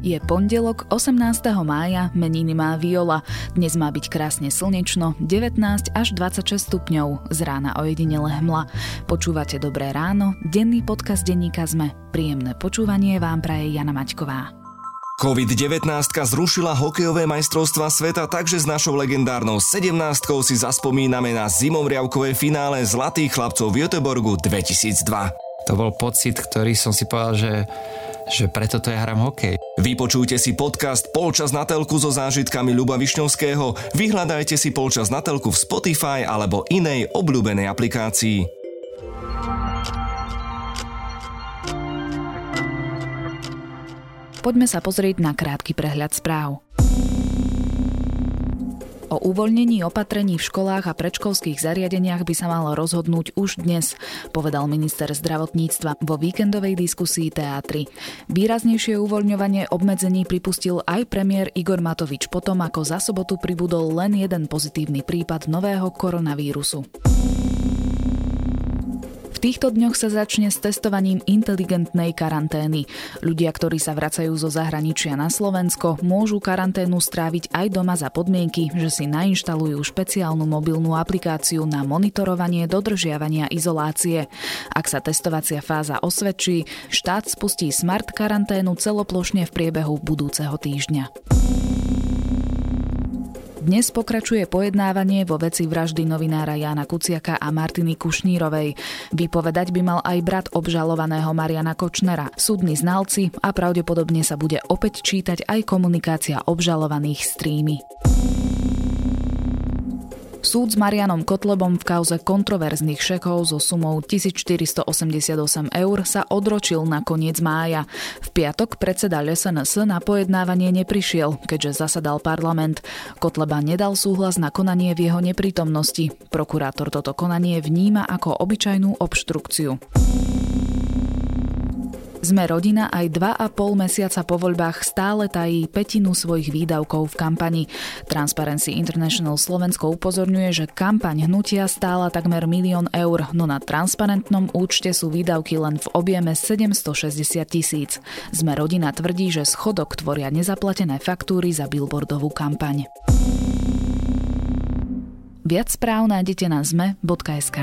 Je pondelok 18. mája, meniny má Viola. Dnes má byť krásne slnečno, 19 až 26 stupňov, z rána ojedinele hmla. Počúvate Dobré ráno, denný podcast denníka ZME. Príjemné počúvanie vám praje Jana Maťková. COVID-19 zrušila hokejové majstrovstva sveta, takže s našou legendárnou 17 si zaspomíname na zimomriavkové finále Zlatých chlapcov v Göteborgu 2002. To bol pocit, ktorý som si povedal, že že preto to ja hram hokej. Vypočujte si podcast Polčas na telku so zážitkami Ľuba Višňovského, vyhľadajte si Polčas na telku v Spotify alebo inej obľúbenej aplikácii. Poďme sa pozrieť na krátky prehľad správ. O uvoľnení opatrení v školách a predškolských zariadeniach by sa malo rozhodnúť už dnes, povedal minister zdravotníctva vo víkendovej diskusii teatry. Výraznejšie uvoľňovanie obmedzení pripustil aj premiér Igor Matovič potom, ako za sobotu pribudol len jeden pozitívny prípad nového koronavírusu týchto dňoch sa začne s testovaním inteligentnej karantény. Ľudia, ktorí sa vracajú zo zahraničia na Slovensko, môžu karanténu stráviť aj doma za podmienky, že si nainštalujú špeciálnu mobilnú aplikáciu na monitorovanie dodržiavania izolácie. Ak sa testovacia fáza osvedčí, štát spustí smart karanténu celoplošne v priebehu budúceho týždňa. Dnes pokračuje pojednávanie vo veci vraždy novinára Jana Kuciaka a Martiny Kušnírovej. Vypovedať by mal aj brat obžalovaného Mariana Kočnera, súdni znalci a pravdepodobne sa bude opäť čítať aj komunikácia obžalovaných s trímy. Súd s Marianom Kotlebom v kauze kontroverzných šekov so sumou 1488 eur sa odročil na koniec mája. V piatok predseda SNS na pojednávanie neprišiel, keďže zasadal parlament. Kotleba nedal súhlas na konanie v jeho neprítomnosti. Prokurátor toto konanie vníma ako obyčajnú obštrukciu. Sme rodina aj dva a pol mesiaca po voľbách stále tají petinu svojich výdavkov v kampani. Transparency International Slovensko upozorňuje, že kampaň hnutia stála takmer milión eur, no na transparentnom účte sú výdavky len v objeme 760 tisíc. Sme rodina tvrdí, že schodok tvoria nezaplatené faktúry za billboardovú kampaň. Viac správ nájdete na zme.sk.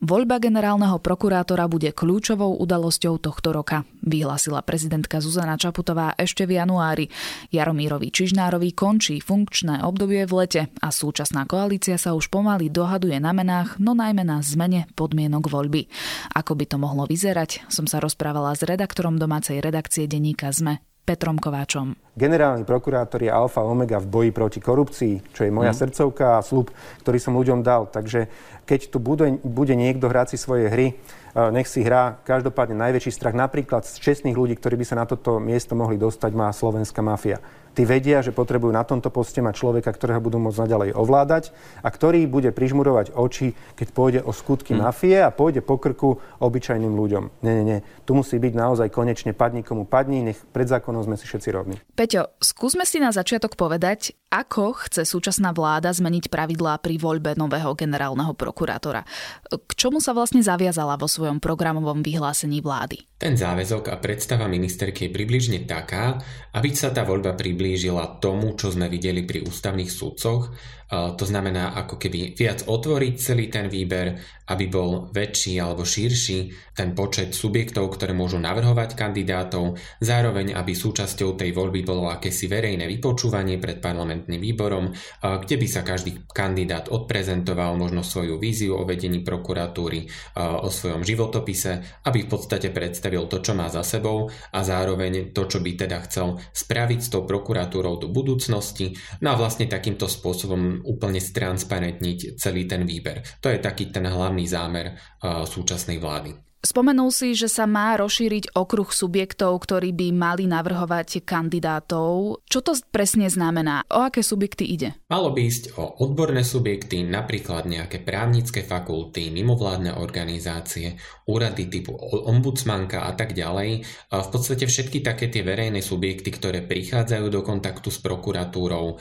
Voľba generálneho prokurátora bude kľúčovou udalosťou tohto roka, vyhlásila prezidentka Zuzana Čaputová ešte v januári. Jaromírovi Čižnárovi končí funkčné obdobie v lete a súčasná koalícia sa už pomaly dohaduje na menách, no najmä na zmene podmienok voľby. Ako by to mohlo vyzerať, som sa rozprávala s redaktorom domácej redakcie denníka ZME Petrom Kováčom. Generálny prokurátor je alfa omega v boji proti korupcii, čo je moja mm. srdcovka a slub, ktorý som ľuďom dal. Takže keď tu bude, bude niekto hrať si svoje hry, eh, nech si hrá. Každopádne najväčší strach napríklad z čestných ľudí, ktorí by sa na toto miesto mohli dostať, má slovenská mafia. Tí vedia, že potrebujú na tomto poste mať človeka, ktorého budú môcť naďalej ovládať a ktorý bude prižmurovať oči, keď pôjde o skutky hmm. mafie a pôjde po krku obyčajným ľuďom. Nie, nie, nie. Tu musí byť naozaj konečne padni komu padni, nech pred zákonom sme si všetci rovní. Peťo, skúsme si na začiatok povedať, ako chce súčasná vláda zmeniť pravidlá pri voľbe nového generálneho prokurátora. K čomu sa vlastne zaviazala vo svojom programovom vyhlásení vlády? Ten záväzok a predstava ministerky je približne taká, aby sa tá voľba priblížila tomu, čo sme videli pri ústavných súdcoch, to znamená ako keby viac otvoriť celý ten výber, aby bol väčší alebo širší ten počet subjektov, ktoré môžu navrhovať kandidátov, zároveň aby súčasťou tej voľby bolo akési verejné vypočúvanie pred parlamentným výborom, kde by sa každý kandidát odprezentoval možno svoju víziu o vedení prokuratúry, o svojom životopise, aby v podstate predstavil to, čo má za sebou a zároveň to, čo by teda chcel spraviť s tou prokuratúrou do budúcnosti. No a vlastne takýmto spôsobom úplne stransparentniť celý ten výber. To je taký ten hlavný zámer uh, súčasnej vlády. Spomenul si, že sa má rozšíriť okruh subjektov, ktorí by mali navrhovať kandidátov. Čo to presne znamená? O aké subjekty ide? Malo by ísť o odborné subjekty, napríklad nejaké právnické fakulty, mimovládne organizácie, úrady typu ombudsmanka a tak ďalej. V podstate všetky také tie verejné subjekty, ktoré prichádzajú do kontaktu s prokuratúrou,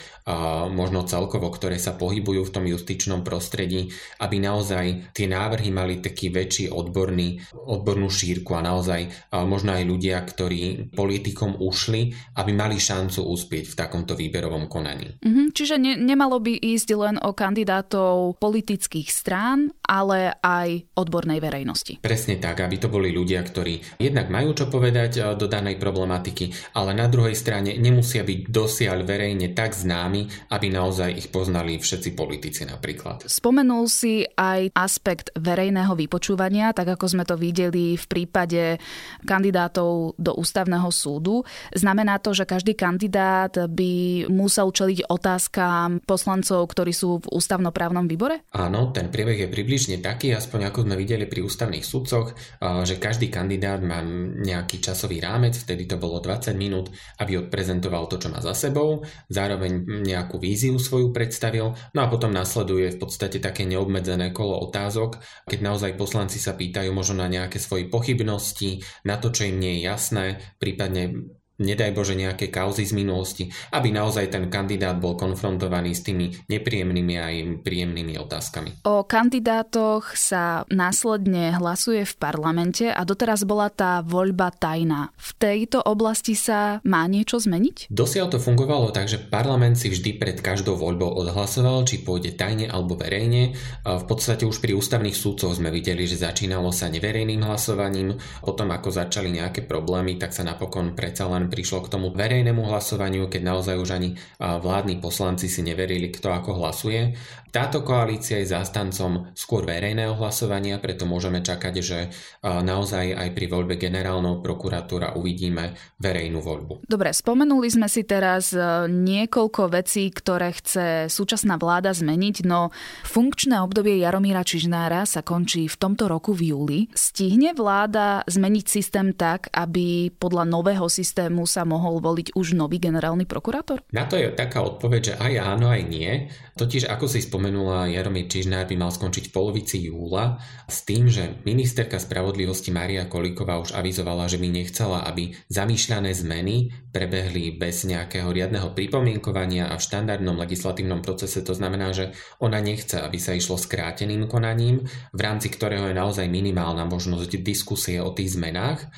možno celkovo, ktoré sa pohybujú v tom justičnom prostredí, aby naozaj tie návrhy mali taký väčší odborný odbornú šírku a naozaj možno aj ľudia, ktorí politikom ušli, aby mali šancu uspieť v takomto výberovom konaní. Mm-hmm, čiže ne, nemalo by ísť len o kandidátov politických strán, ale aj odbornej verejnosti. Presne tak, aby to boli ľudia, ktorí jednak majú čo povedať do danej problematiky, ale na druhej strane nemusia byť dosiaľ verejne tak známi, aby naozaj ich poznali všetci politici napríklad. Spomenul si aj aspekt verejného vypočúvania, tak ako sme to videli v prípade kandidátov do ústavného súdu. Znamená to, že každý kandidát by musel čeliť otázkam poslancov, ktorí sú v ústavnoprávnom výbore? Áno, ten priebeh je približne taký, aspoň ako sme videli pri ústavných sudcoch, že každý kandidát má nejaký časový rámec, vtedy to bolo 20 minút, aby odprezentoval to, čo má za sebou, zároveň nejakú víziu svoju predstavil, no a potom nasleduje v podstate také neobmedzené kolo otázok, keď naozaj poslanci sa pýtajú možno na nejaké svoje pochybnosti, na to, čo im nie je jasné, prípadne nedaj Bože nejaké kauzy z minulosti, aby naozaj ten kandidát bol konfrontovaný s tými nepríjemnými aj príjemnými otázkami. O kandidátoch sa následne hlasuje v parlamente a doteraz bola tá voľba tajná. V tejto oblasti sa má niečo zmeniť? Dosiaľ to fungovalo tak, že parlament si vždy pred každou voľbou odhlasoval, či pôjde tajne alebo verejne. V podstate už pri ústavných súdcoch sme videli, že začínalo sa neverejným hlasovaním, potom ako začali nejaké problémy, tak sa napokon predsa len prišlo k tomu verejnému hlasovaniu, keď naozaj už ani vládni poslanci si neverili, kto ako hlasuje. Táto koalícia je zástancom skôr verejného hlasovania, preto môžeme čakať, že naozaj aj pri voľbe generálneho prokuratúra uvidíme verejnú voľbu. Dobre, spomenuli sme si teraz e, niekoľko vecí, ktoré chce súčasná vláda zmeniť, no funkčné obdobie Jaromíra Čižnára sa končí v tomto roku v júli. Stihne vláda zmeniť systém tak, aby podľa nového systému sa mohol voliť už nový generálny prokurátor? Na to je taká odpoveď, že aj áno, aj nie. Totiž, ako si spomenul, spomenula, Jaromír Čižnár by mal skončiť v polovici júla s tým, že ministerka spravodlivosti Maria Kolíková už avizovala, že by nechcela, aby zamýšľané zmeny prebehli bez nejakého riadneho pripomienkovania a v štandardnom legislatívnom procese. To znamená, že ona nechce, aby sa išlo skráteným konaním, v rámci ktorého je naozaj minimálna možnosť diskusie o tých zmenách.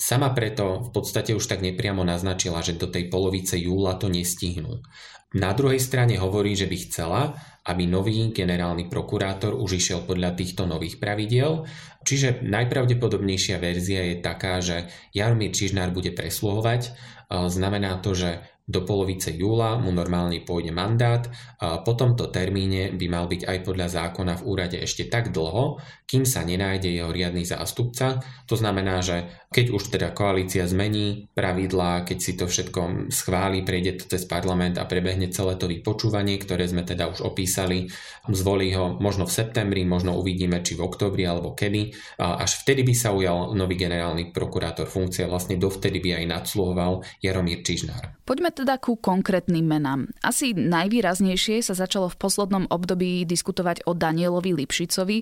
Sama preto v podstate už tak nepriamo naznačila, že do tej polovice júla to nestihnú. Na druhej strane hovorí, že by chcela, aby nový generálny prokurátor už išiel podľa týchto nových pravidiel. Čiže najpravdepodobnejšia verzia je taká, že Jaromír Čižnár bude presluhovať. Znamená to, že do polovice júla mu normálne pôjde mandát. Po tomto termíne by mal byť aj podľa zákona v úrade ešte tak dlho, kým sa nenájde jeho riadny zástupca. To znamená, že keď už teda koalícia zmení pravidlá, keď si to všetko schváli, prejde to cez parlament a prebehne celé to vypočúvanie, ktoré sme teda už opísali, zvolí ho možno v septembri, možno uvidíme, či v oktobri alebo kedy. Až vtedy by sa ujal nový generálny prokurátor funkcie, vlastne dovtedy by aj nadsluhoval Jaromír Čižnár. Poďme teda ku konkrétnym menám. Asi najvýraznejšie sa začalo v poslednom období diskutovať o Danielovi Lipšicovi.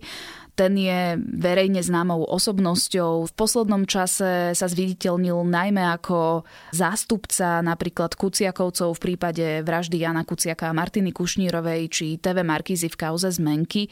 Ten je verejne známou osobnosťou. V poslednom čase sa zviditeľnil najmä ako zástupca napríklad Kuciakovcov v prípade vraždy Jana Kuciaka a Martiny Kušnírovej či TV Markízy v kauze Zmenky.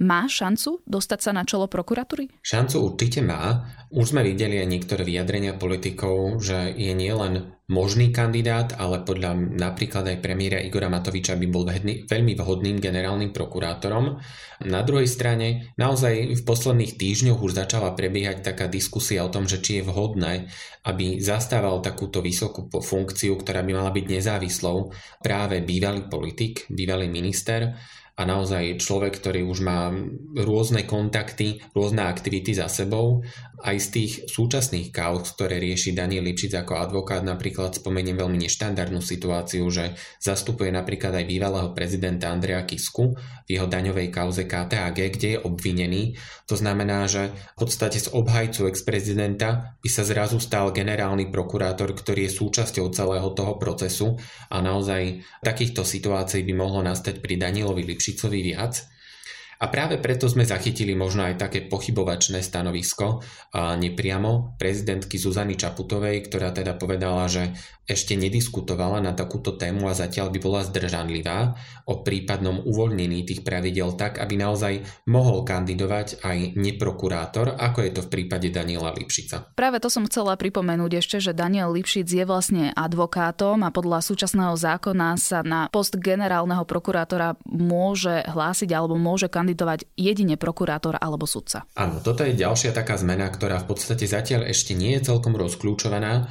Má šancu dostať sa na čelo prokuratúry? Šancu určite má. Už sme videli aj niektoré vyjadrenia politikov, že je nielen možný kandidát, ale podľa napríklad aj premiéra Igora Matoviča by bol veľmi vhodným generálnym prokurátorom. Na druhej strane, naozaj v posledných týždňoch už začala prebiehať taká diskusia o tom, že či je vhodné, aby zastával takúto vysokú funkciu, ktorá by mala byť nezávislou, práve bývalý politik, bývalý minister, a naozaj človek, ktorý už má rôzne kontakty, rôzne aktivity za sebou. Aj z tých súčasných kauz, ktoré rieši Daniel Lipšic ako advokát, napríklad spomeniem veľmi neštandardnú situáciu, že zastupuje napríklad aj bývalého prezidenta Andrea Kisku v jeho daňovej kauze KTAG, kde je obvinený. To znamená, že v podstate z obhajcu ex-prezidenta by sa zrazu stal generálny prokurátor, ktorý je súčasťou celého toho procesu a naozaj takýchto situácií by mohlo nastať pri Danielovi Lipšicovi viac. A práve preto sme zachytili možno aj také pochybovačné stanovisko nepriamo prezidentky Zuzany Čaputovej, ktorá teda povedala, že ešte nediskutovala na takúto tému a zatiaľ by bola zdržanlivá o prípadnom uvoľnení tých pravidel tak, aby naozaj mohol kandidovať aj neprokurátor, ako je to v prípade Daniela Lipšica. Práve to som chcela pripomenúť ešte, že Daniel Lipšic je vlastne advokátom a podľa súčasného zákona sa na post generálneho prokurátora môže hlásiť alebo môže kandidovať jedine prokurátor alebo sudca. Áno, toto je ďalšia taká zmena, ktorá v podstate zatiaľ ešte nie je celkom rozkľúčovaná,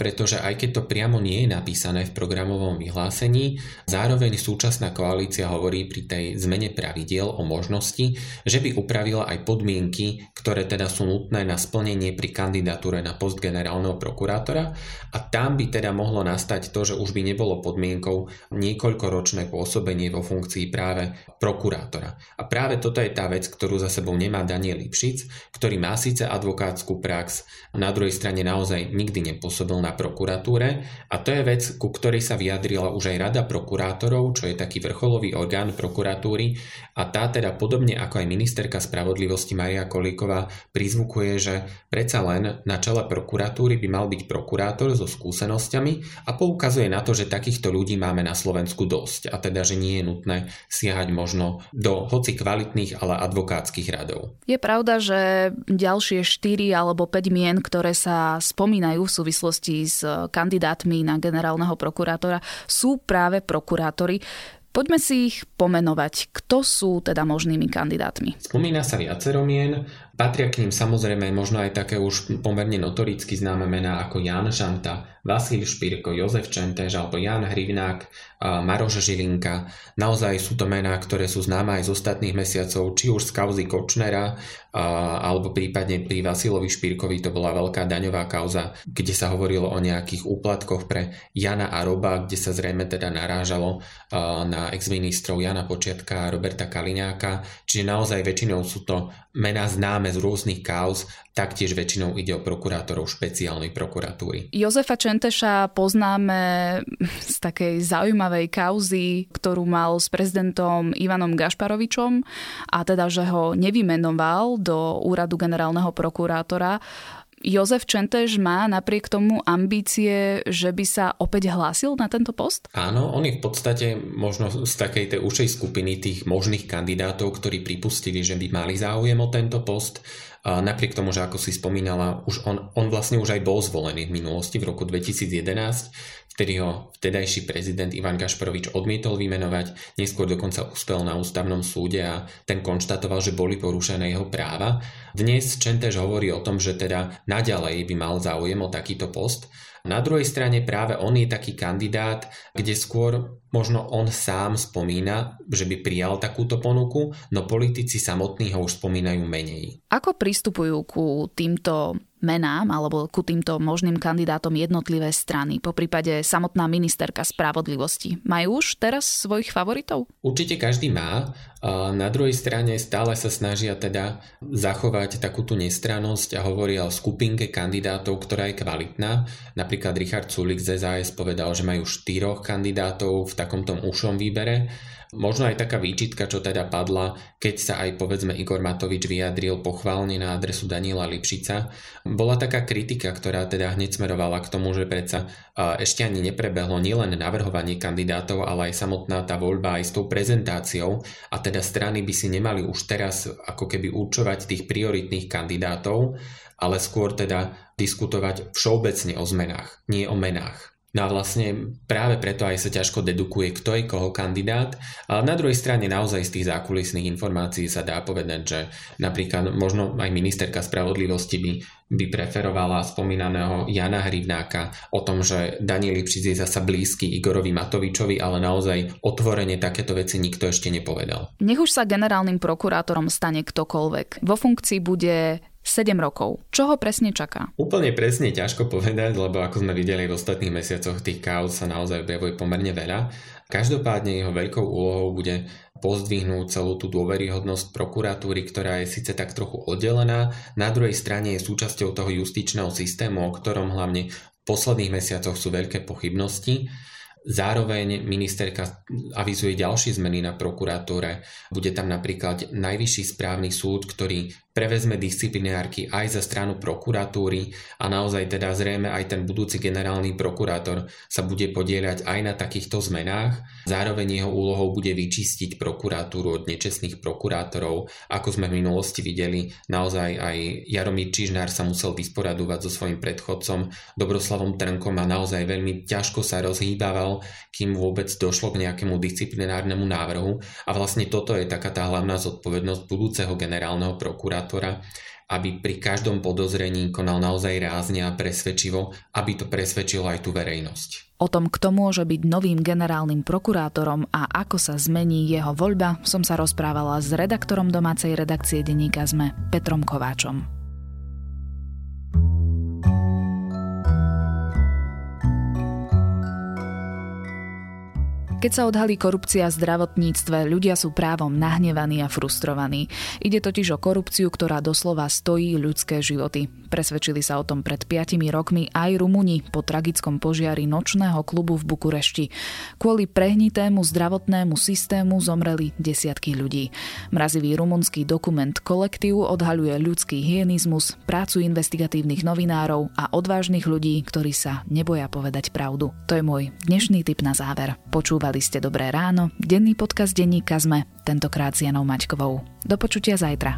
pretože aj keď to priamo nie je napísané v programovom vyhlásení. Zároveň súčasná koalícia hovorí pri tej zmene pravidiel o možnosti, že by upravila aj podmienky, ktoré teda sú nutné na splnenie pri kandidatúre na post generálneho prokurátora a tam by teda mohlo nastať to, že už by nebolo podmienkou niekoľkoročné pôsobenie vo funkcii práve prokurátora. A práve toto je tá vec, ktorú za sebou nemá Daniel Lipšic, ktorý má síce advokátsku prax, na druhej strane naozaj nikdy nepôsobil na prokuratúre, a to je vec, ku ktorej sa vyjadrila už aj Rada prokurátorov, čo je taký vrcholový orgán prokuratúry. A tá teda podobne ako aj ministerka spravodlivosti Maria Kolíková prizvukuje, že predsa len na čele prokuratúry by mal byť prokurátor so skúsenosťami a poukazuje na to, že takýchto ľudí máme na Slovensku dosť. A teda, že nie je nutné siahať možno do hoci kvalitných, ale advokátskych radov. Je pravda, že ďalšie 4 alebo 5 mien, ktoré sa spomínajú v súvislosti s kandidátmi na generálneho prokurátora sú práve prokurátori. Poďme si ich pomenovať. Kto sú teda možnými kandidátmi? Spomína sa viacero mien. Patria k ním samozrejme možno aj také už pomerne notoricky známe mená ako Jan Žanta, Vasil Špírko, Jozef Čentež alebo Jan Hrivnák, Maroš Žilinka. Naozaj sú to mená, ktoré sú známe aj z ostatných mesiacov, či už z kauzy Kočnera, alebo prípadne pri Vasilovi Špírkovi to bola veľká daňová kauza, kde sa hovorilo o nejakých úplatkoch pre Jana a Roba, kde sa zrejme teda narážalo na ex-ministrov Jana Počiatka a Roberta Kaliňáka. Čiže naozaj väčšinou sú to mená známe z rôznych kauz, taktiež väčšinou ide o prokurátorov špeciálnej prokuratúry. Jozefa Čenteša poznáme z takej zaujímavej kauzy, ktorú mal s prezidentom Ivanom Gašparovičom a teda, že ho nevymenoval do úradu generálneho prokurátora. Jozef Čentež má napriek tomu ambície, že by sa opäť hlásil na tento post? Áno, on je v podstate možno z takej tej ušej skupiny tých možných kandidátov, ktorí pripustili, že by mali záujem o tento post. Napriek tomu, že ako si spomínala, už on, on vlastne už aj bol zvolený v minulosti v roku 2011, vtedy ho vtedajší prezident Ivan Gašparovič odmietol vymenovať, neskôr dokonca uspel na ústavnom súde a ten konštatoval, že boli porušené jeho práva. Dnes Čentež hovorí o tom, že teda naďalej by mal záujem o takýto post, na druhej strane práve on je taký kandidát, kde skôr možno on sám spomína, že by prijal takúto ponuku, no politici samotní ho už spomínajú menej. Ako pristupujú ku týmto menám alebo ku týmto možným kandidátom jednotlivé strany, po prípade samotná ministerka spravodlivosti. Majú už teraz svojich favoritov? Určite každý má. Na druhej strane stále sa snažia teda zachovať takúto nestrannosť a hovoria o skupinke kandidátov, ktorá je kvalitná. Napríklad Richard Sulik z ZAS povedal, že majú štyroch kandidátov v takomto ušom výbere Možno aj taká výčitka, čo teda padla, keď sa aj povedzme Igor Matovič vyjadril pochválne na adresu Daniela Lipšica, bola taká kritika, ktorá teda hneď smerovala k tomu, že predsa ešte ani neprebehlo nielen navrhovanie kandidátov, ale aj samotná tá voľba aj s tou prezentáciou a teda strany by si nemali už teraz ako keby určovať tých prioritných kandidátov, ale skôr teda diskutovať všeobecne o zmenách, nie o menách. No a vlastne práve preto aj sa ťažko dedukuje, kto je koho kandidát. Ale na druhej strane naozaj z tých zákulisných informácií sa dá povedať, že napríklad možno aj ministerka spravodlivosti by, by preferovala spomínaného Jana Hrivnáka o tom, že Daniel Lipšic je zasa blízky Igorovi Matovičovi, ale naozaj otvorene takéto veci nikto ešte nepovedal. Nech už sa generálnym prokurátorom stane ktokoľvek. Vo funkcii bude 7 rokov. Čo ho presne čaká? Úplne presne ťažko povedať, lebo ako sme videli v ostatných mesiacoch, tých kauz sa naozaj objavuje pomerne veľa. Každopádne jeho veľkou úlohou bude pozdvihnúť celú tú dôveryhodnosť prokuratúry, ktorá je síce tak trochu oddelená, na druhej strane je súčasťou toho justičného systému, o ktorom hlavne v posledných mesiacoch sú veľké pochybnosti. Zároveň ministerka avizuje ďalšie zmeny na prokuratúre. Bude tam napríklad najvyšší správny súd, ktorý prevezme disciplinárky aj za stranu prokuratúry a naozaj teda zrejme aj ten budúci generálny prokurátor sa bude podieľať aj na takýchto zmenách. Zároveň jeho úlohou bude vyčistiť prokuratúru od nečestných prokurátorov. Ako sme v minulosti videli, naozaj aj Jaromír Čižnár sa musel vysporadovať so svojím predchodcom Dobroslavom Trnkom a naozaj veľmi ťažko sa rozhýbaval, kým vôbec došlo k nejakému disciplinárnemu návrhu. A vlastne toto je taká tá hlavná zodpovednosť budúceho generálneho prokurátora prokurátora, aby pri každom podozrení konal naozaj rázne a presvedčivo, aby to presvedčilo aj tú verejnosť. O tom, kto môže byť novým generálnym prokurátorom a ako sa zmení jeho voľba, som sa rozprávala s redaktorom domácej redakcie denníka ZME Petrom Kováčom. Keď sa odhalí korupcia v zdravotníctve, ľudia sú právom nahnevaní a frustrovaní. Ide totiž o korupciu, ktorá doslova stojí ľudské životy. Presvedčili sa o tom pred 5 rokmi aj Rumuni po tragickom požiari nočného klubu v Bukurešti. Kvôli prehnitému zdravotnému systému zomreli desiatky ľudí. Mrazivý rumunský dokument Kolektív odhaľuje ľudský hienizmus, prácu investigatívnych novinárov a odvážnych ľudí, ktorí sa neboja povedať pravdu. To je môj dnešný tip na záver. Počúva Počúvali ste Dobré ráno, denný podcast denníka ZME, tentokrát s Janou Maťkovou. Do počutia zajtra.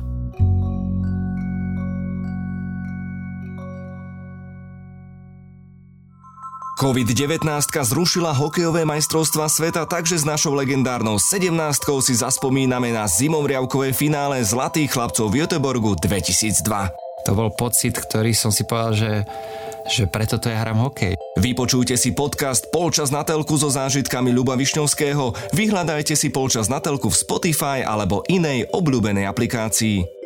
COVID-19 zrušila hokejové majstrovstva sveta, takže s našou legendárnou 17 si zaspomíname na zimomriavkové finále Zlatých chlapcov v Göteborgu 2002. To bol pocit, ktorý som si povedal, že že preto to ja hram hokej. Vypočujte si podcast Polčas na telku so zážitkami Ľuba Višňovského, vyhľadajte si Polčas na telku v Spotify alebo inej obľúbenej aplikácii.